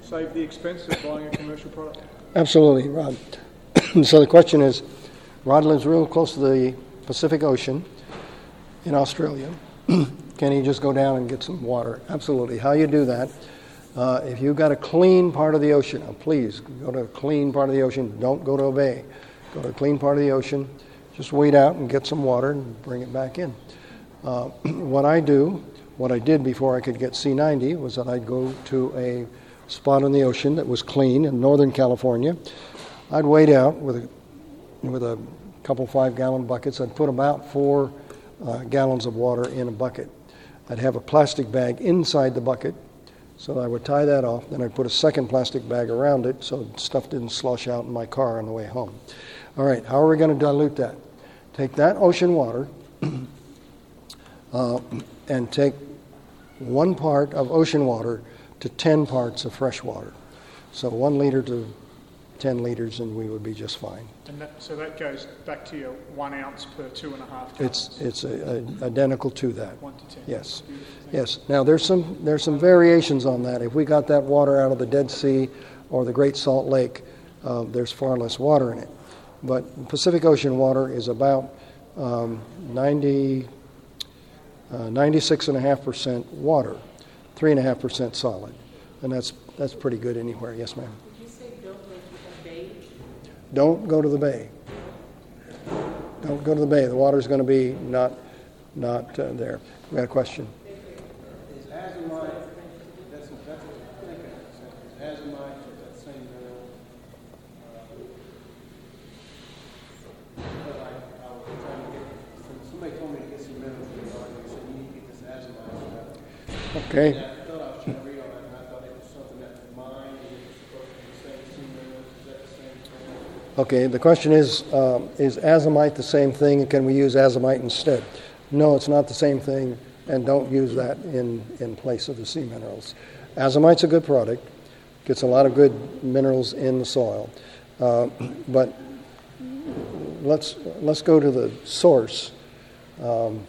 save the expense of buying a commercial product? Absolutely, Rod. so the question is, Rod lives real close to the Pacific Ocean in Australia. Can he just go down and get some water? Absolutely. How you do that? Uh, if you've got a clean part of the ocean, now please go to a clean part of the ocean. Don't go to a bay. Go to a clean part of the ocean. Just wait out and get some water and bring it back in. Uh, what I do, what I did before I could get SEA-90, was that I'd go to a spot in the ocean that was clean in Northern California. I'd wait out with a, with a couple five gallon buckets. I'd put about four uh, gallons of water in a bucket. I'd have a plastic bag inside the bucket. So I would tie that off. Then I'd put a second plastic bag around it so stuff didn't slosh out in my car on the way home. All right, how are we going to dilute that? Take that ocean water uh, and take one part of ocean water to 10 parts of fresh water. So one liter to 10 liters, and we would be just fine. And that, so that goes back to your one ounce per two and a half It's, gallons. it's a, a, identical to that. One to ten. Yes. Yes. Now there's some there's some variations on that. If we got that water out of the Dead Sea or the Great Salt Lake, uh, there's far less water in it. But Pacific Ocean water is about um, 90, uh, 96.5% water, 3.5% solid, and that's that's pretty good anywhere. Yes, ma'am. Did you say don't go to the bay? Don't go to the bay. Don't go to the bay. The water's going to be not not uh, there. We got a question. Is Okay. The question is, um, is azomite the same thing, and can we use azomite instead? No, it's not the same thing, and don't use that in in place of the sea minerals. Azomite's a good product, gets a lot of good minerals in the soil, uh, but let's let's go to the source. Um,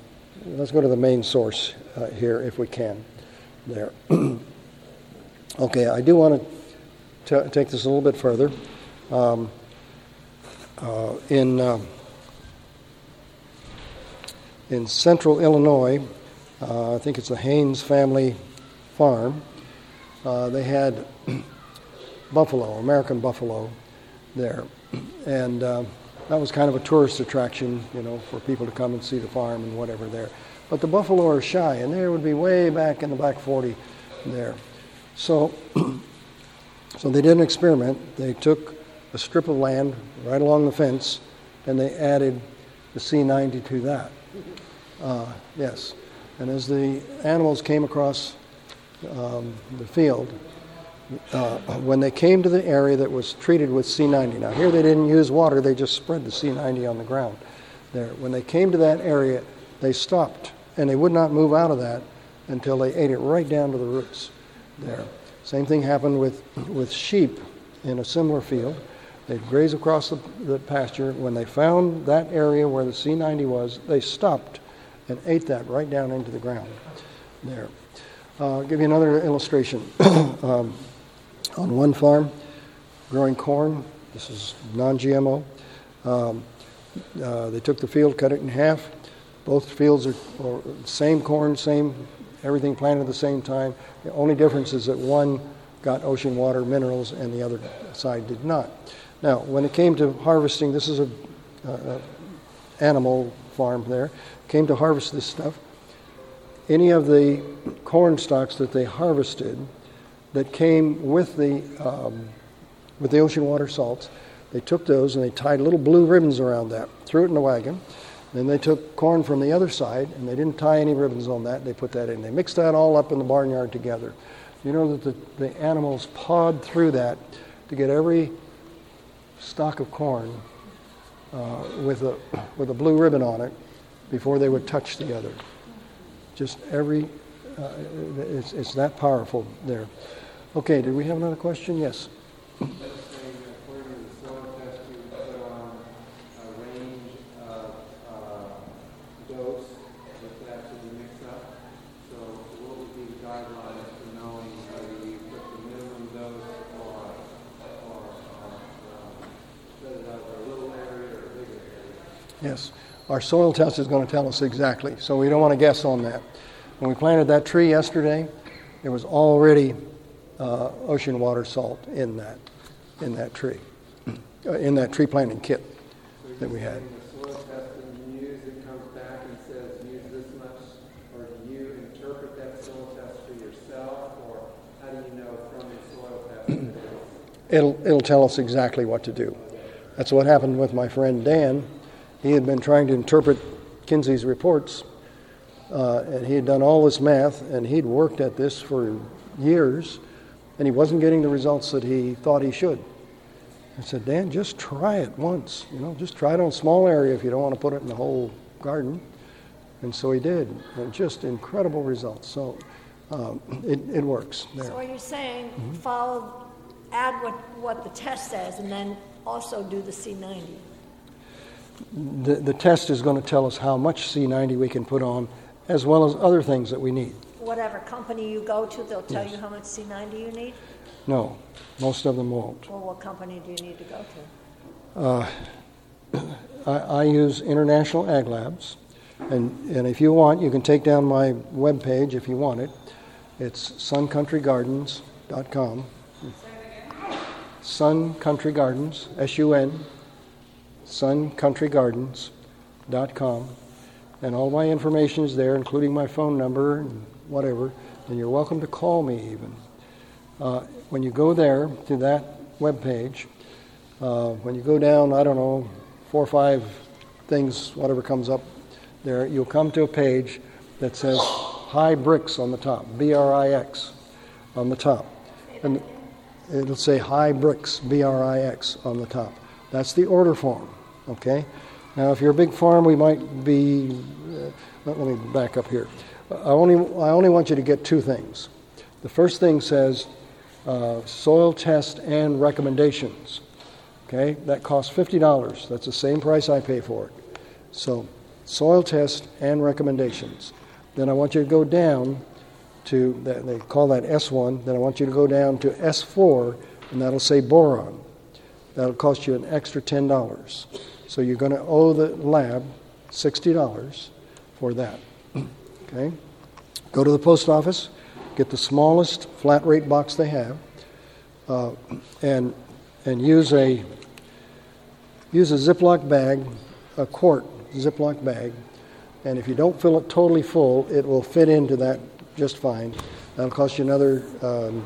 let's go to the main source uh, here, if we can. There. okay, I do want to take this a little bit further. Um, uh, in uh, in central Illinois, uh, I think it's the Haynes family farm. Uh, they had buffalo, American buffalo, there, and uh, that was kind of a tourist attraction, you know, for people to come and see the farm and whatever there. But the buffalo are shy, and they would be way back in the back 40 there. So, so they did an experiment. They took a strip of land right along the fence, and they added the SEA-90 to that. Uh, yes, and as the animals came across um, the field, uh, when they came to the area that was treated with SEA-90. Now here they didn't use water; they just spread the SEA-90 on the ground. There, when they came to that area, they stopped, and they would not move out of that until they ate it right down to the roots. There. Same thing happened with with sheep in a similar field. They'd graze across the, the pasture. When they found that area where the SEA-90 was, they stopped and ate that right down into the ground. There. Uh, I'll give you another illustration. um, on one farm, growing corn. This is non-GMO. Um, uh, they took the field, cut it in half. Both fields are, are same corn, same everything planted at the same time. The only difference is that one got ocean water minerals and the other side did not. Now, when it came to harvesting, this is a, animal farm there. Came to harvest this stuff. Any of the corn stalks that they harvested that came with the um, with the ocean water salts, they took those and they tied little blue ribbons around that, threw it in the wagon. Then they took corn from the other side and they didn't tie any ribbons on that. They put that in. They mixed that all up in the barnyard together. You know that the, the animals pawed through that to get every stalk of corn uh, with a with a blue ribbon on it before they would touch the other. Just every, uh, it's, it's that powerful there. Okay, did we have another question? Yes. That's saying that according to the soil test, you put on a range of, uh, dose with that to be mixed up. So what would be the guidelines for knowing whether you put the minimum dose or, or, uh, set it out for a little area or a bigger area? Yes. Our soil test is going to tell us exactly, so we don't want to guess on that. When we planted that tree yesterday, there was already uh, ocean water salt in that in that tree, uh, in that tree planting kit that we had. The soil testing you use, it comes back and says use this much, or do you interpret that soil test for yourself, or how do you know from the soil test that it's It'll it'll tell us exactly what to do. That's what happened with my friend Dan. He had been trying to interpret Kinsey's reports Uh, and he had done all this math, and he'd worked at this for years, and he wasn't getting the results that he thought he should. I said, Dan, just try it once. You know, just try it on a small area if you don't want to put it in the whole garden. And so he did, and just incredible results. So um, it, it works there. So are you saying Mm-hmm. follow, add what, what the test says and then also do the SEA-90? The, the test is going to tell us how much SEA-90 we can put on, as well as other things that we need. Whatever company you go to, they'll tell Yes. you how much SEA-90 you need? No, most of them won't. Or what company do you need to go to? Uh, I, I use International Ag Labs, and, and if you want, you can take down my web page if you want it. It's suncountrygardens.com. Sun Country Gardens, S U N, suncountrygardens.com. And all my information is there, including my phone number and whatever. And you're welcome to call me even. Uh, when you go there to that webpage, uh, when you go down, I don't know, four or five things, whatever comes up there, you'll come to a page that says High Brix on the top, B R I X on the top. And it'll say High Brix, B R I X on the top. That's the order form, okay? Now, if you're a big farm, we might be. Uh, let, me back up here. I only, I only want you to get two things. The first thing says uh, soil test and recommendations. Okay, that costs $50. That's the same price I pay for it. So, soil test and recommendations. Then I want you to go down to, that- they call that S1, then I want you to go down to S4, and that'll say boron. That'll cost you an extra $10. So you're going to owe the lab $60 for that. Okay? Go to the post office, get the smallest flat rate box they have, uh, and, and use a, use a Ziploc bag, a quart Ziploc bag, and if you don't fill it totally full, it will fit into that just fine. That'll cost you another um,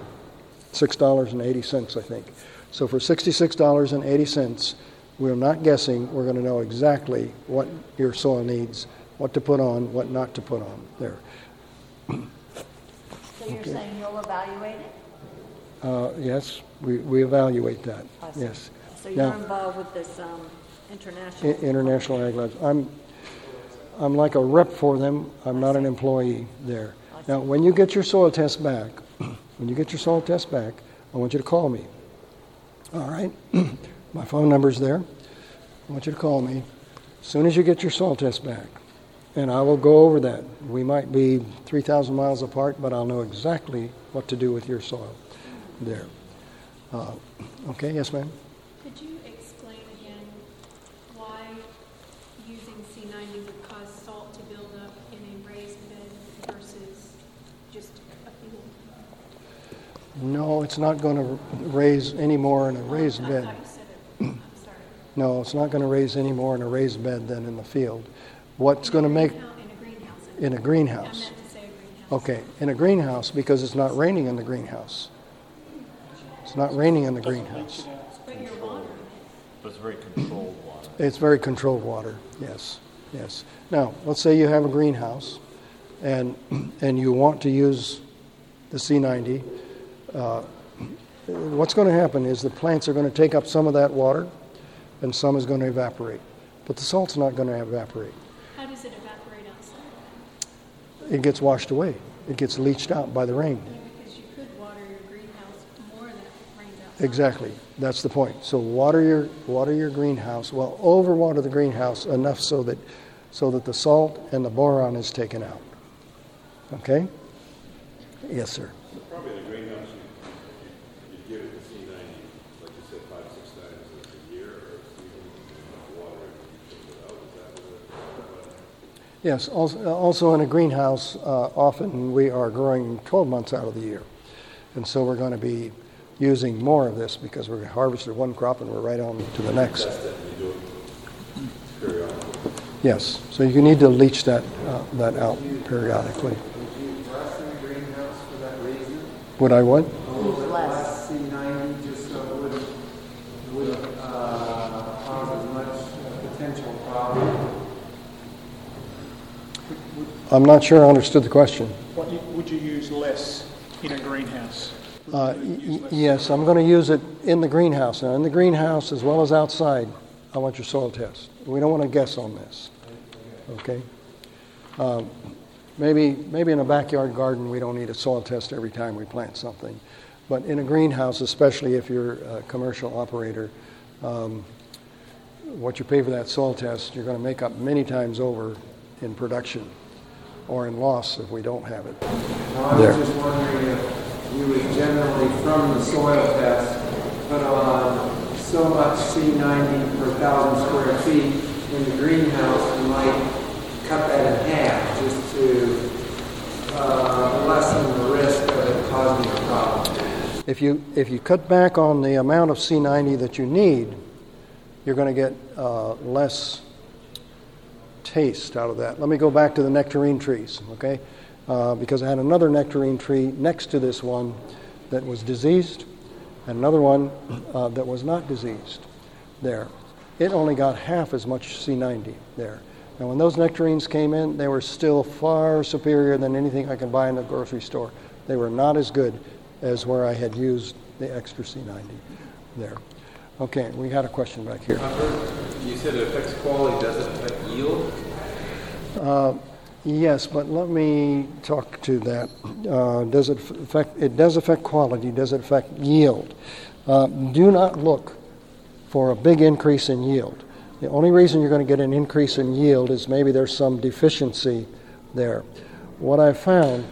$6.80, I think. So for $66.80, we're not guessing, we're going to know exactly what your soil needs, what to put on, what not to put on there. So you're Okay. saying you'll evaluate it? Uh, yes, we, we evaluate that. I see. Yes. So you're Now, involved with this um, international? I- International Ag Labs. I'm, I'm like a rep for them. I'm not an employee there. Now, when you get your soil test back, when you get your soil test back, I want you to call me. All right? My phone number's there. I want you to call me as soon as you get your soil test back. And I will go over that. We might be 3,000 miles apart, but I'll know exactly what to do with your soil there. Uh, okay, yes, ma'am? Could you explain again why using SEA-90 would cause salt to build up in a raised bed versus just a field? No, it's not going to raise any more in a raised bed. thought you said it. I'm sorry. No, it's not going to raise any more in a raised bed than in the field. What's going to make In a greenhouse. in a I greenhouse? meant to say a greenhouse. Okay, in a greenhouse because it's not raining in the greenhouse. It's not raining in the greenhouse. But you're But it's very controlled water. It's very controlled water. Yes, yes. Now, let's say you have a greenhouse, and and you want to use the SEA-90. Uh, what's going to happen is the plants are going to take up some of that water, and some is going to evaporate. But the salt's not going to evaporate. How does it evaporate outside? It gets washed away. It gets leached out by the rain. Mean, because you could water your greenhouse more than it rains outside. Exactly. That's the point. So water your water your greenhouse. Well, overwater the greenhouse enough so that so that the salt and the boron is taken out. Okay? Yes, sir. Probably in a greenhouse, you, you give it the SEA ninety, like you said, five, six times a year or a season, and water it, and you take it out, is that what it? Yes. Also, also in a greenhouse, uh, often we are growing 12 months out of the year, and so we're going to be using more of this because we're harvested one crop and we're right on to the next. Test it, and you do it periodically. Yes. So you need to leach that uh, that out periodically. Would you less in the greenhouse for that reason? Would I what? Use less SEA ninety just so it wouldn't, wouldn't, uh, cause as much potential problem? Would- would- I'm not sure I understood the question. What would you use less in a greenhouse? Uh, yes, I'm going to use it in the greenhouse. Now, in the greenhouse as well as outside, I want your soil test. We don't want to guess on this. Okay? Um, maybe, maybe in a backyard garden, we don't need a soil test every time we plant something. But in a greenhouse, especially if you're a commercial operator, um, what you pay for that soil test, you're going to make up many times over in production or in loss if we don't have it. I There. was just wondering if you would generally, from the soil test, put on so much SEA-90 per thousand square feet in the greenhouse, you might cut that in half just to uh, lessen the risk of it causing a problem. If you, if you cut back on the amount of SEA-90 that you need, you're going to get uh, less taste out of that. Let me go back to the nectarine trees, okay? Uh, because I had another nectarine tree next to this one that was diseased, and another one uh, that was not diseased there. It only got half as much SEA-90 there. Now, when those nectarines came in, they were still far superior than anything I could buy in the grocery store. They were not as good as where I had used the extra SEA-90 there. Okay, we had a question back here. You said it affects quality, does it affect Uh, yes, but let me talk to that. Uh, does it affect? It does affect quality. Does it affect yield? Uh, do not look for a big increase in yield. The only reason you're going to get an increase in yield is maybe there's some deficiency there. What I found,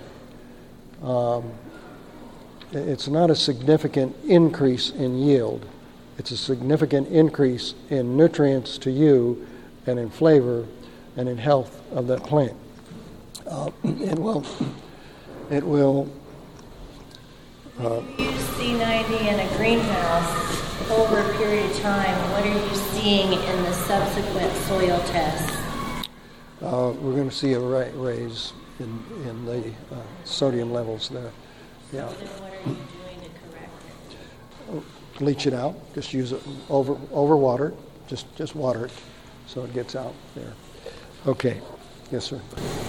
um, it's not a significant increase in yield. It's a significant increase in nutrients to you and in flavor and in health of that plant. Uh, it will, it will, uh, SEA-90 in a greenhouse over a period of time, what are you seeing in the subsequent soil tests? uh, we're going to see a ra- raise in, in the uh, sodium levels there. Yeah. Then what are you doing to correct it? Leach it out. Just use it over over water. Just just water it so it gets out there. Okay. Yes, sir.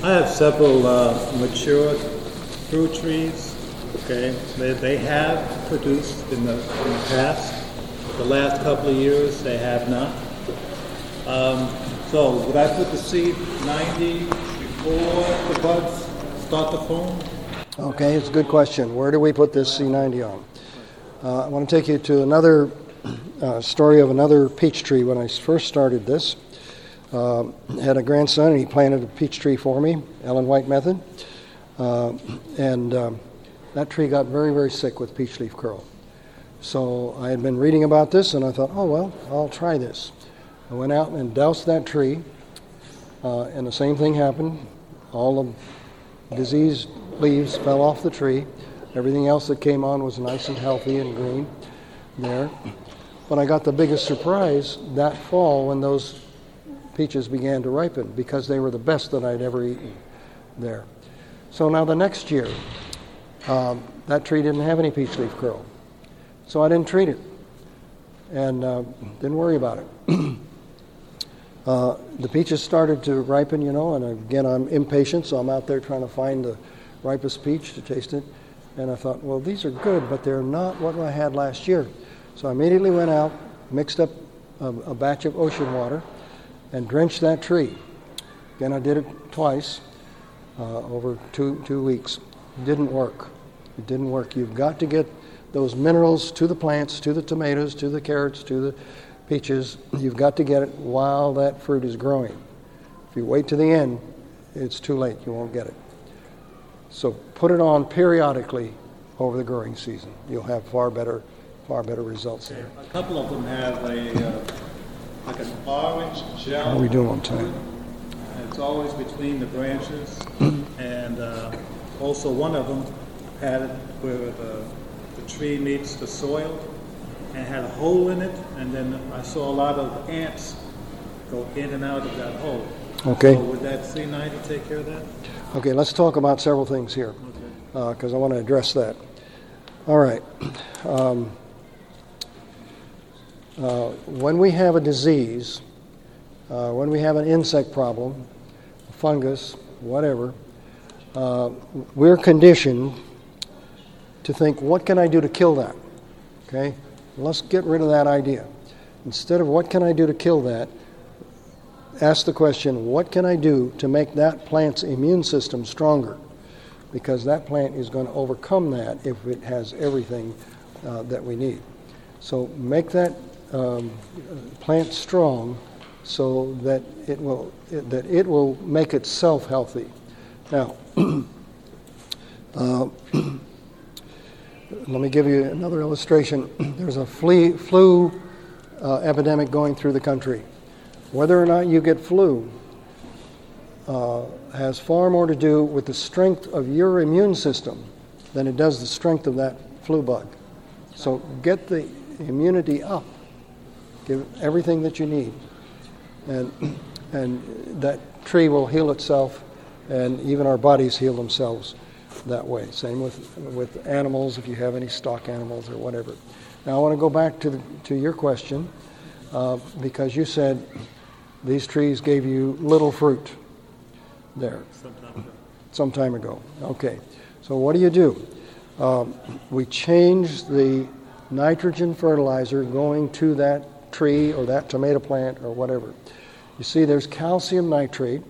I have several uh, mature fruit trees. Okay, they, they have produced in the, in the past. The last couple of years, they have not. Um, so would I put the seed 90 before the buds start to form? Okay, it's a good question. Where do we put this SEA-90 on? Uh, I want to take you to another uh, story of another peach tree. When I first started this, uh, had a grandson, and he planted a peach tree for me, Ellen White method, uh, and um, that tree got very, very sick with peach leaf curl. So I had been reading about this, and I thought, oh well, I'll try this. I went out and doused that tree, uh, and the same thing happened. All the diseased leaves fell off the tree. Everything else that came on was nice and healthy and green there. But I got the biggest surprise that fall when those peaches began to ripen because they were the best that I'd ever eaten there. So now the next year, um, that tree didn't have any peach leaf curl. So I didn't treat it and uh, didn't worry about it. uh, the peaches started to ripen, you know, and again, I'm impatient, so I'm out there trying to find the ripest peach to taste it. And I thought, well, these are good, but they're not what I had last year. So I immediately went out, mixed up a, a batch of ocean water, and drenched that tree. Again, I did it twice uh, over two, two weeks. Didn't work. It didn't work. You've got to get those minerals to the plants, to the tomatoes, to the carrots, to the peaches. You've got to get it while that fruit is growing. If you wait to the end, it's too late. You won't get it. So put it on periodically over the growing season. You'll have far better, far better results there. A couple of them have a uh, like an orange gel. How are we doing on time? It's always between the branches, and uh, also one of them had it where the, the tree meets the soil, and had a hole in it, and then I saw a lot of ants go in and out of that hole. Okay. So would that SEA-90 take care of that? Okay, let's talk about several things here because I want to address that. All right. Um, uh, when we have a disease, uh, when we have an insect problem, fungus, whatever, uh, we're conditioned to think, what can I do to kill that? Okay? Let's get rid of that idea. Instead of what can I do to kill that, ask the question, what can I do to make that plant's immune system stronger? Because that plant is going to overcome that if it has everything uh, that we need. So make that um, plant strong so that it will that it will make itself healthy. Now, uh, let me give you another illustration. There's a flea, flu uh, epidemic going through the country. Whether or not you get flu uh, has far more to do with the strength of your immune system than it does the strength of that flu bug. So get the immunity up. Give everything that you need. And, and that tree will heal itself, and even our bodies heal themselves that way. Same with, with animals, if you have any stock animals or whatever. Now, I want to go back to, the, to your question uh, because you said these trees gave you little fruit there. Some time ago. Okay. So, what do you do? Um, we change the nitrogen fertilizer going to that tree or that tomato plant or whatever. You see, there's calcium nitrate.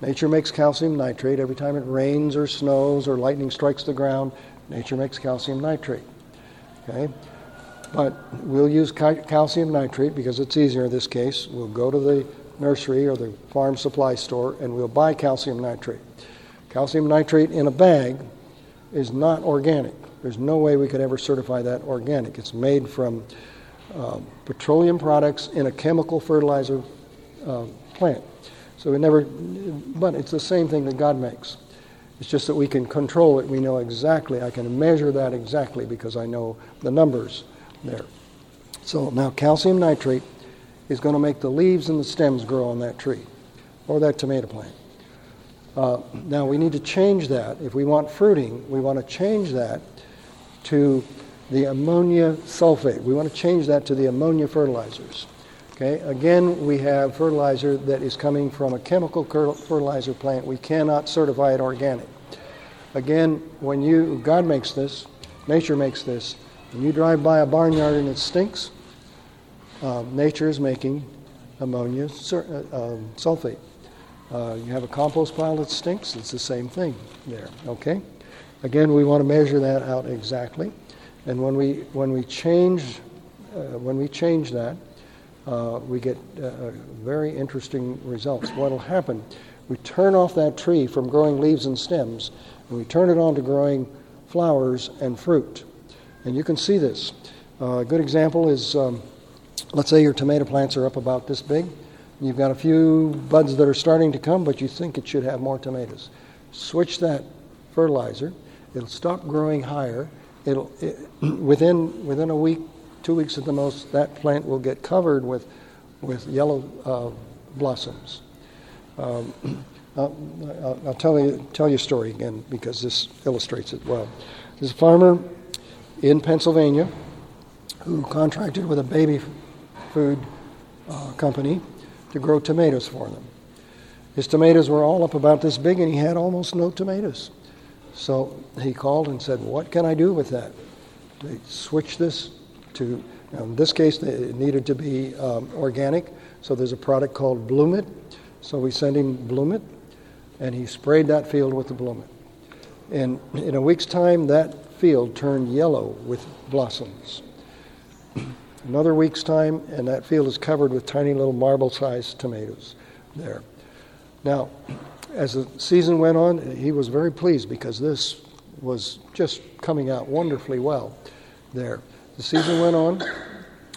Nature makes calcium nitrate every time it rains or snows or lightning strikes the ground. Nature makes calcium nitrate. Okay? But we'll use calcium nitrate because it's easier in this case. We'll go to the nursery or the farm supply store and we'll buy calcium nitrate. Calcium nitrate in a bag is not organic. There's no way we could ever certify that organic. It's made from uh, petroleum products in a chemical fertilizer uh, plant. So we never, but it's the same thing that God makes. It's just that we can control it. We know exactly. I can measure that exactly because I know the numbers there. So now calcium nitrate is going to make the leaves and the stems grow on that tree or that tomato plant. Uh, now we need to change that. If we want fruiting, we want to change that to the ammonia sulfate. We want to change that to the ammonia fertilizers. Okay, again, we have fertilizer that is coming from a chemical fertilizer plant. We cannot certify it organic. Again, when you, God makes this, nature makes this, when you drive by a barnyard and it stinks, uh, nature is making ammonia uh, um, sulfate. Uh, you have a compost pile that stinks, it's the same thing there, okay? Again, we want to measure that out exactly. And when we, when we change, uh, when we change that, uh, we get uh, very interesting results. What will happen? We turn off that tree from growing leaves and stems, and we turn it on to growing flowers and fruit. And you can see this. Uh, a good example is um, let's say your tomato plants are up about this big. You've got a few buds that are starting to come, but you think it should have more tomatoes. Switch that fertilizer It'll stop growing higher. It'll it, within within a week, two weeks at the most, that plant will get covered with with yellow uh, blossoms. Um, I'll, I'll, tell you tell you a story again because this illustrates it well. There's a farmer in Pennsylvania who contracted with a baby food uh, company to grow tomatoes for them. His tomatoes were all up about this big, and he had almost no tomatoes. So he called and said, What can I do with that? They switched this to, in this case, it needed to be um, organic. So there's a product called Bloomit. So we sent him Bloomit, and he sprayed that field with the Bloomit. And in a week's time, that field turned yellow with blossoms. Another week's time, and that field is covered with tiny little marble sized tomatoes there. Now, as the season went on, he was very pleased because this was just coming out wonderfully well there. The season went on,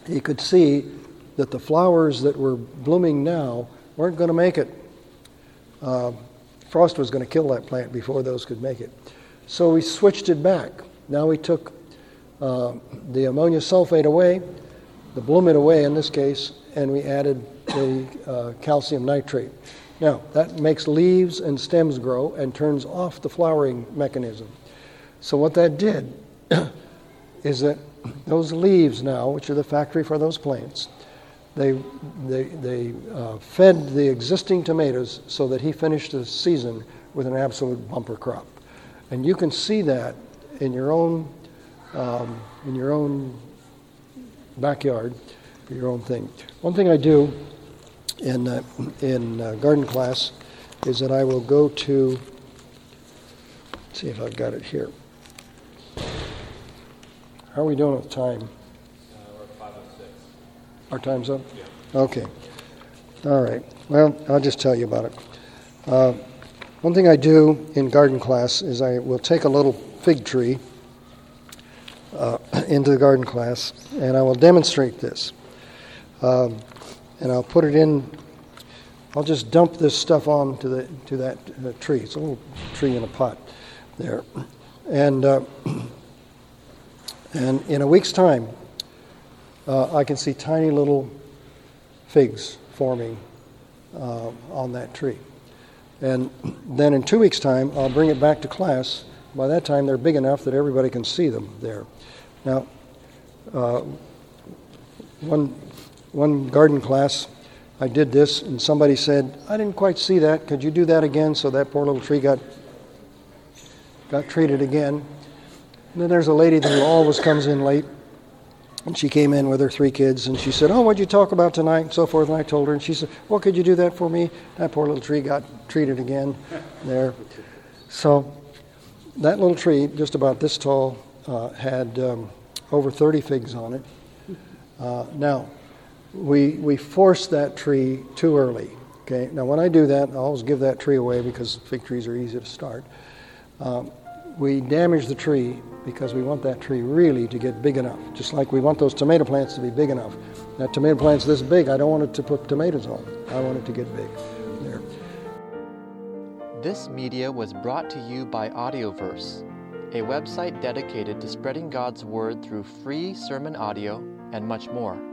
he could see that the flowers that were blooming now weren't going to make it. Uh, frost was going to kill that plant before those could make it. So we switched it back. Now we took uh, the ammonia sulfate away, the bloomit away in this case, and we added the uh, calcium nitrate. Now, that makes leaves and stems grow and turns off the flowering mechanism. So, what that did is that those leaves now, which are the factory for those plants, they, they, they uh, fed the existing tomatoes so that he finished the season with an absolute bumper crop. And you can see that in your own, um, in your own backyard, your own thing. One thing I do in, uh, in uh, garden class is that I will go to, see if I've got it here. How are we doing with time? Uh, we're at five oh. Our time's up? Yeah. Okay. All right. Well, I'll just tell you about it. Uh, one thing I do in garden class is I will take a little fig tree uh, into the garden class and I will demonstrate this. Um, and I'll put it in, I'll just dump this stuff on to, the, to that uh, tree. It's a little tree in a pot there. And, uh, and in a week's time, uh, I can see tiny little figs forming uh, on that tree. And then in two weeks' time, I'll bring it back to class. By that time, they're big enough that everybody can see them there. Now, uh, one, one garden class, I did this, and somebody said, I didn't quite see that. Could you do that again? So that poor little tree got, got treated again. And then there's a lady who always comes in late. And she came in with her three kids, and she said, "Oh, what'd you talk about tonight?" And so forth. And I told her, and she said, "Well, could you do that for me?" That poor little tree got treated again there. So that little tree, just about this tall, uh, had um, over 30 figs on it. Uh, now, we we forced that tree too early. Okay. Now, when I do that, I always give that tree away because fig trees are easy to start. Um, we damage the tree because we want that tree really to get big enough, just like we want those tomato plants to be big enough. That tomato plant's this big, I don't want it to put tomatoes on. I want it to get big. There. This media was brought to you by Audioverse, a website dedicated to spreading God's Word through free sermon audio and much more.